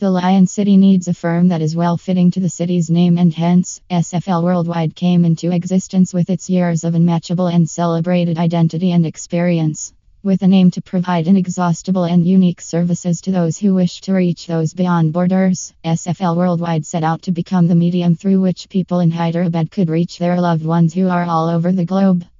The Lion City needs a firm that is well fitting to the city's name, and hence, SFL Worldwide came into existence with its years of unmatchable and celebrated identity and experience. With an aim to provide inexhaustible and unique services to those who wish to reach those beyond borders, SFL Worldwide set out to become the medium through which people in Hyderabad could reach their loved ones who are all over the globe.